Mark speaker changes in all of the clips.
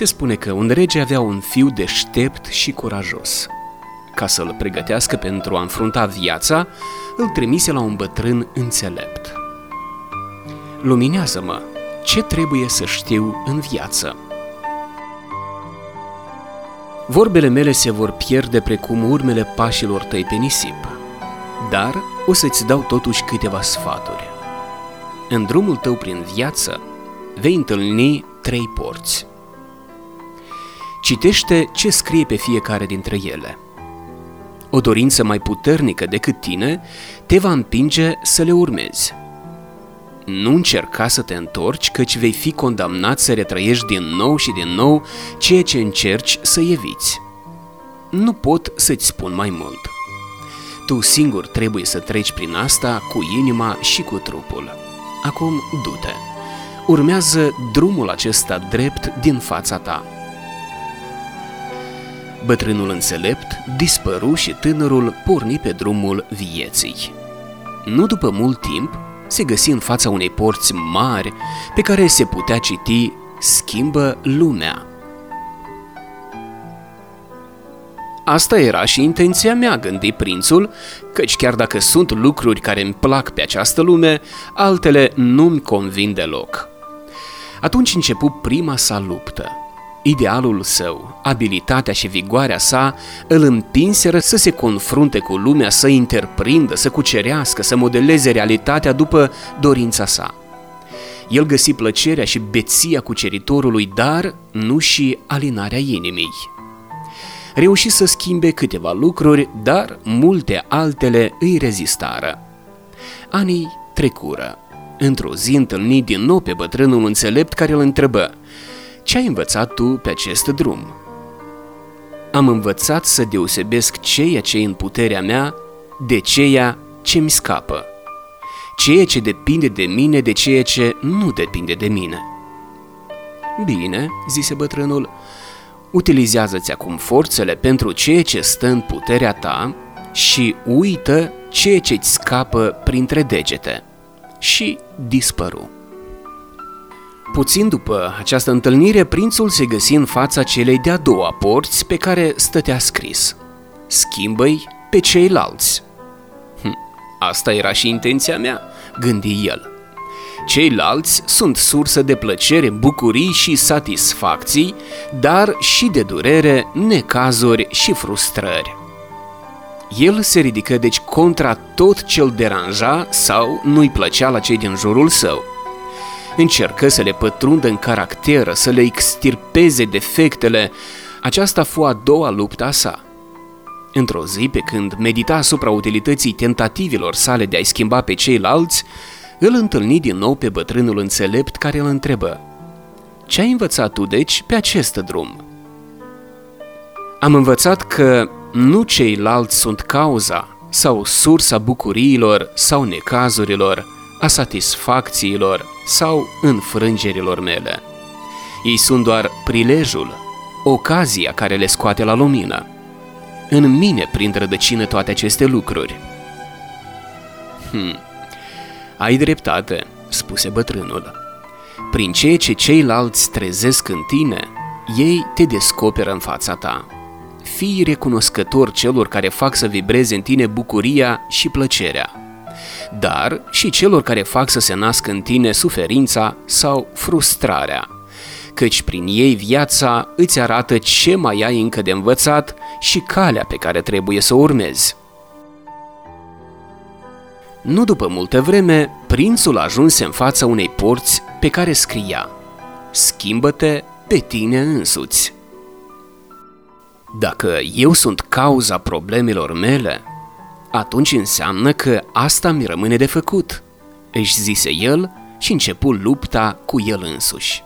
Speaker 1: Se spune că un rege avea un fiu deștept și curajos. Ca să-l pregătească pentru a înfrunta viața, îl trimise la un bătrân înțelept. Luminează-mă, ce trebuie să știu în viață? Vorbele mele se vor pierde precum urmele pașilor tăi pe nisip, dar o să-ți dau totuși câteva sfaturi. În drumul tău prin viață vei întâlni trei porți. Citește ce scrie pe fiecare dintre ele. O dorință mai puternică decât tine te va împinge să le urmezi. Nu încerca să te întorci, căci vei fi condamnat să retrăiești din nou și din nou ceea ce încerci să eviți. Nu pot să-ți spun mai mult. Tu singur trebuie să treci prin asta cu inima și cu trupul. Acum du-te. Urmează drumul acesta drept din fața ta. Bătrânul înțelept dispăru și tânărul porni pe drumul vieții. Nu după mult timp, se găsi în fața unei porți mari pe care se putea citi Schimbă lumea. Asta era și intenția mea, gândi prințul, căci chiar dacă sunt lucruri care îmi plac pe această lume, altele nu-mi convin deloc. Atunci începu prima sa luptă. Idealul său, abilitatea și vigoarea sa îl împinseră să se confrunte cu lumea, să interprindă, să cucerească, să modeleze realitatea după dorința sa. El găsi plăcerea și beția cuceritorului, dar nu și alinarea inimii. Reuși să schimbe câteva lucruri, dar multe altele îi rezistară. Anii trecură. Într-o zi întâlni din nou pe bătrânul înțelept care îl întrebă Ce ai învățat tu pe acest drum? Am învățat să deosebesc ceea ce e în puterea mea de ceea ce mi scapă. Ceea ce depinde de mine de ceea ce nu depinde de mine. Bine, zise bătrânul, utilizează-ți acum forțele pentru ceea ce stă în puterea ta și uită ceea ce îți scapă printre degete. Și dispăru. Puțin după această întâlnire, prințul se găsi în fața celei de-a doua porți pe care stătea scris. Schimbă-i pe ceilalți. Hm, asta era și intenția mea, gândi el. Ceilalți sunt sursă de plăcere, bucurii și satisfacții, dar și de durere, necazuri și frustrări. El se ridică deci contra tot ce îl deranja sau nu-i plăcea la cei din jurul său. Încercă să le pătrundă în caracter, să le extirpeze defectele. Aceasta fu a doua luptă a sa. Într-o zi, pe când medita asupra utilității tentativilor sale de a-i schimba pe ceilalți, îl întâlni din nou pe bătrânul înțelept care îl întrebă Ce ai învățat tu, deci, pe acest drum? Am învățat că nu ceilalți sunt cauza sau sursa bucuriilor sau necazurilor, a satisfacțiilor sau înfrângerilor mele. Ei sunt doar prilejul, ocazia care le scoate la lumină. În mine prind rădăcină toate aceste lucruri. Hmm, ai dreptate, spuse bătrânul. Prin ceea ce ceilalți trezesc în tine, ei te descoperă în fața ta. Fii recunoscător celor care fac să vibreze în tine bucuria și plăcerea, dar și celor care fac să se nască în tine suferința sau frustrarea, căci prin ei viața îți arată ce mai ai încă de învățat și calea pe care trebuie să o urmezi. Nu după multă vreme, prințul ajunse în fața unei porți pe care scria Schimbă-te pe tine însuți. Dacă eu sunt cauza problemelor mele, atunci înseamnă că asta mi rămâne de făcut, își zise el și începu lupta cu el însuși.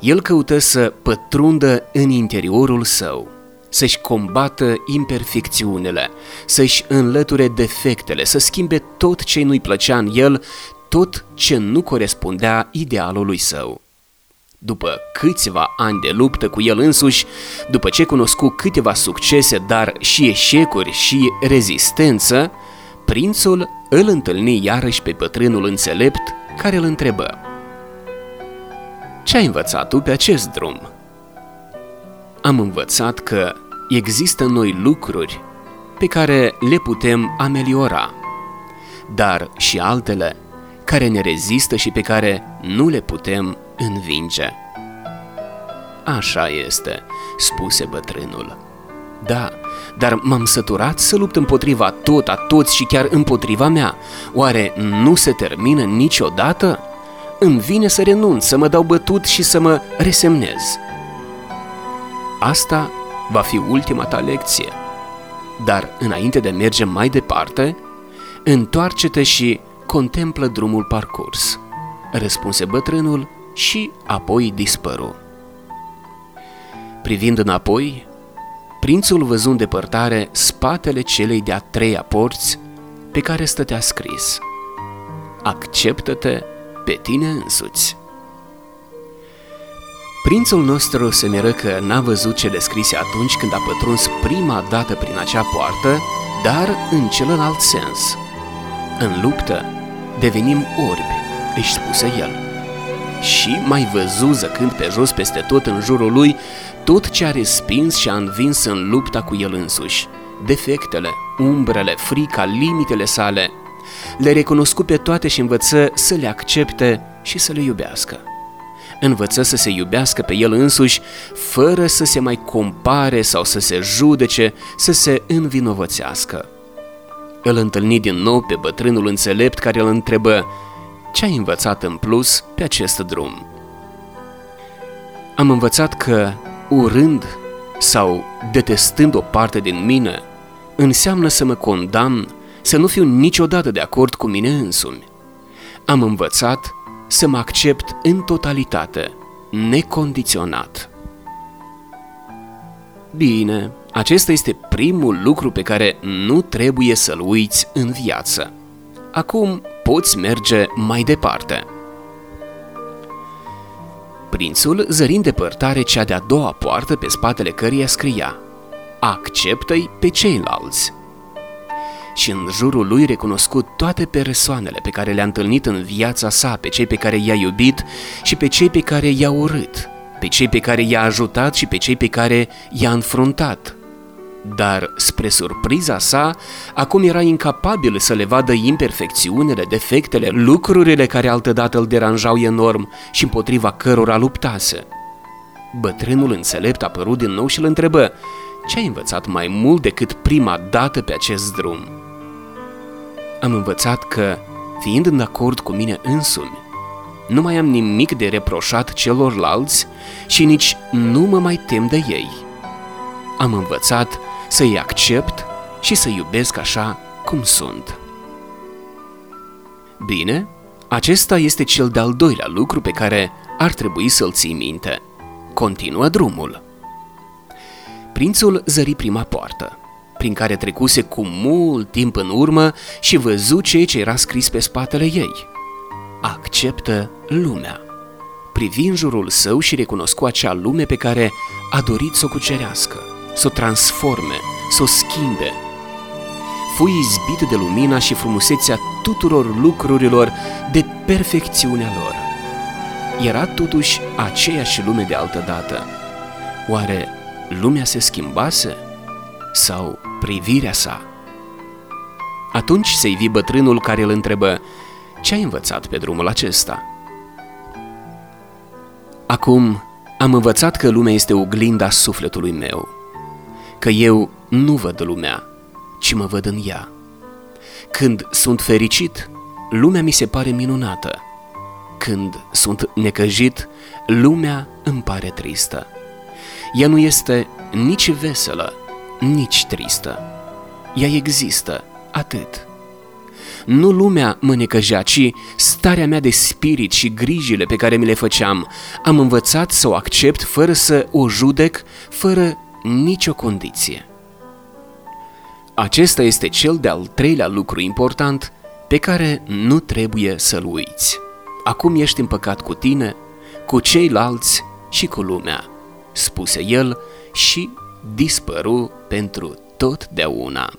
Speaker 1: El căută să pătrundă în interiorul său, să-și combată imperfecțiunile, să-și înlăture defectele, să schimbe tot ce nu-i plăcea în el, tot ce nu corespundea idealului său. După câțiva ani de luptă cu el însuși, după ce cunoscu câteva succese, dar și eșecuri și rezistență, prințul îl întâlni iarăși pe bătrânul înțelept care îl întrebă Ce ai învățat tu pe acest drum?" am învățat că există noi lucruri pe care le putem ameliora, dar și altele care ne rezistă și pe care nu le putem învinge. Așa este, spuse bătrânul. Da, dar m-am săturat să lupt împotriva tot, a toți și chiar împotriva mea. Oare nu se termină niciodată? Îmi vine să renunț, să mă dau bătut și să mă resemnez. Asta va fi ultima ta lecție. Dar înainte de a merge mai departe, întoarce-te și contemplă drumul parcurs, răspunse bătrânul și apoi dispăru. Privind înapoi, prințul văzu în depărtare spatele celei de-a treia porți pe care stătea scris Acceptă-te pe tine însuți. Prințul nostru se miră că n-a văzut cele scrise atunci când a pătruns prima dată prin acea poartă, dar în celălalt sens. În luptă devenim orbi, își spuse el. Și mai văzu zăcând pe jos peste tot în jurul lui tot ce a respins și a învins în lupta cu el însuși. Defectele, umbrele, frica, limitele sale. Le recunoscu pe toate și învăță să le accepte și să le iubească învăță să se iubească pe el însuși, fără să se mai compare sau să se judece, să se învinovățească. Îl întâlni din nou pe bătrânul înțelept care îl întrebă ce ai învățat în plus pe acest drum. Am învățat că, urând sau detestând o parte din mine, înseamnă să mă condamn, să nu fiu niciodată de acord cu mine însumi. Am învățat să mă accept în totalitate, necondiționat. Bine, acesta este primul lucru pe care nu trebuie să-l uiți în viață. Acum poți merge mai departe. Prințul zări în depărtare cea de-a doua poartă pe spatele căreia scria Acceptă-i pe ceilalți și în jurul lui recunoscut toate persoanele pe care le-a întâlnit în viața sa, pe cei pe care i-a iubit și pe cei pe care i-a urât, pe cei pe care i-a ajutat și pe cei pe care i-a înfruntat. Dar, spre surpriza sa, acum era incapabil să le vadă imperfecțiunile, defectele, lucrurile care altădată îl deranjau enorm și împotriva cărora luptase. Bătrânul înțelept a apărut din nou și îl întrebă, ce ai învățat mai mult decât prima dată pe acest drum? Am învățat că, fiind în acord cu mine însumi, nu mai am nimic de reproșat celorlalți și nici nu mă mai tem de ei. Am învățat să-i accept și să iubesc așa cum sunt. Bine, acesta este cel de-al doilea lucru pe care ar trebui să-l ții minte. Continuă drumul. Prințul zări prima poartă, prin care trecuse cu mult timp în urmă și văzu ceea ce era scris pe spatele ei. Acceptă lumea. Privi în jurul său și recunoscu acea lume pe care a dorit să o cucerească, să o transforme, să o schimbe. Fu izbit de lumina și frumusețea tuturor lucrurilor, de perfecțiunea lor. Era totuși aceeași lume de altă dată. Oare lumea se schimbase? Sau privirea sa? Atunci se ivi bătrânul care îl întrebă, ce ai învățat pe drumul acesta? Acum am învățat că lumea este oglinda sufletului meu, că eu nu văd lumea, ci mă văd în ea. Când sunt fericit, lumea mi se pare minunată. Când sunt necăjit, lumea îmi pare tristă. Ea nu este nici veselă, nici tristă. Ea există, atât. Nu lumea mă necăjea, ci starea mea de spirit și grijile pe care mi le făceam. Am învățat să o accept fără să o judec, fără nicio condiție. Acesta este cel de-al treilea lucru important pe care nu trebuie să-l uiți. Acum ești împăcat cu tine, cu ceilalți și cu lumea spuse el și dispăru pentru totdeauna.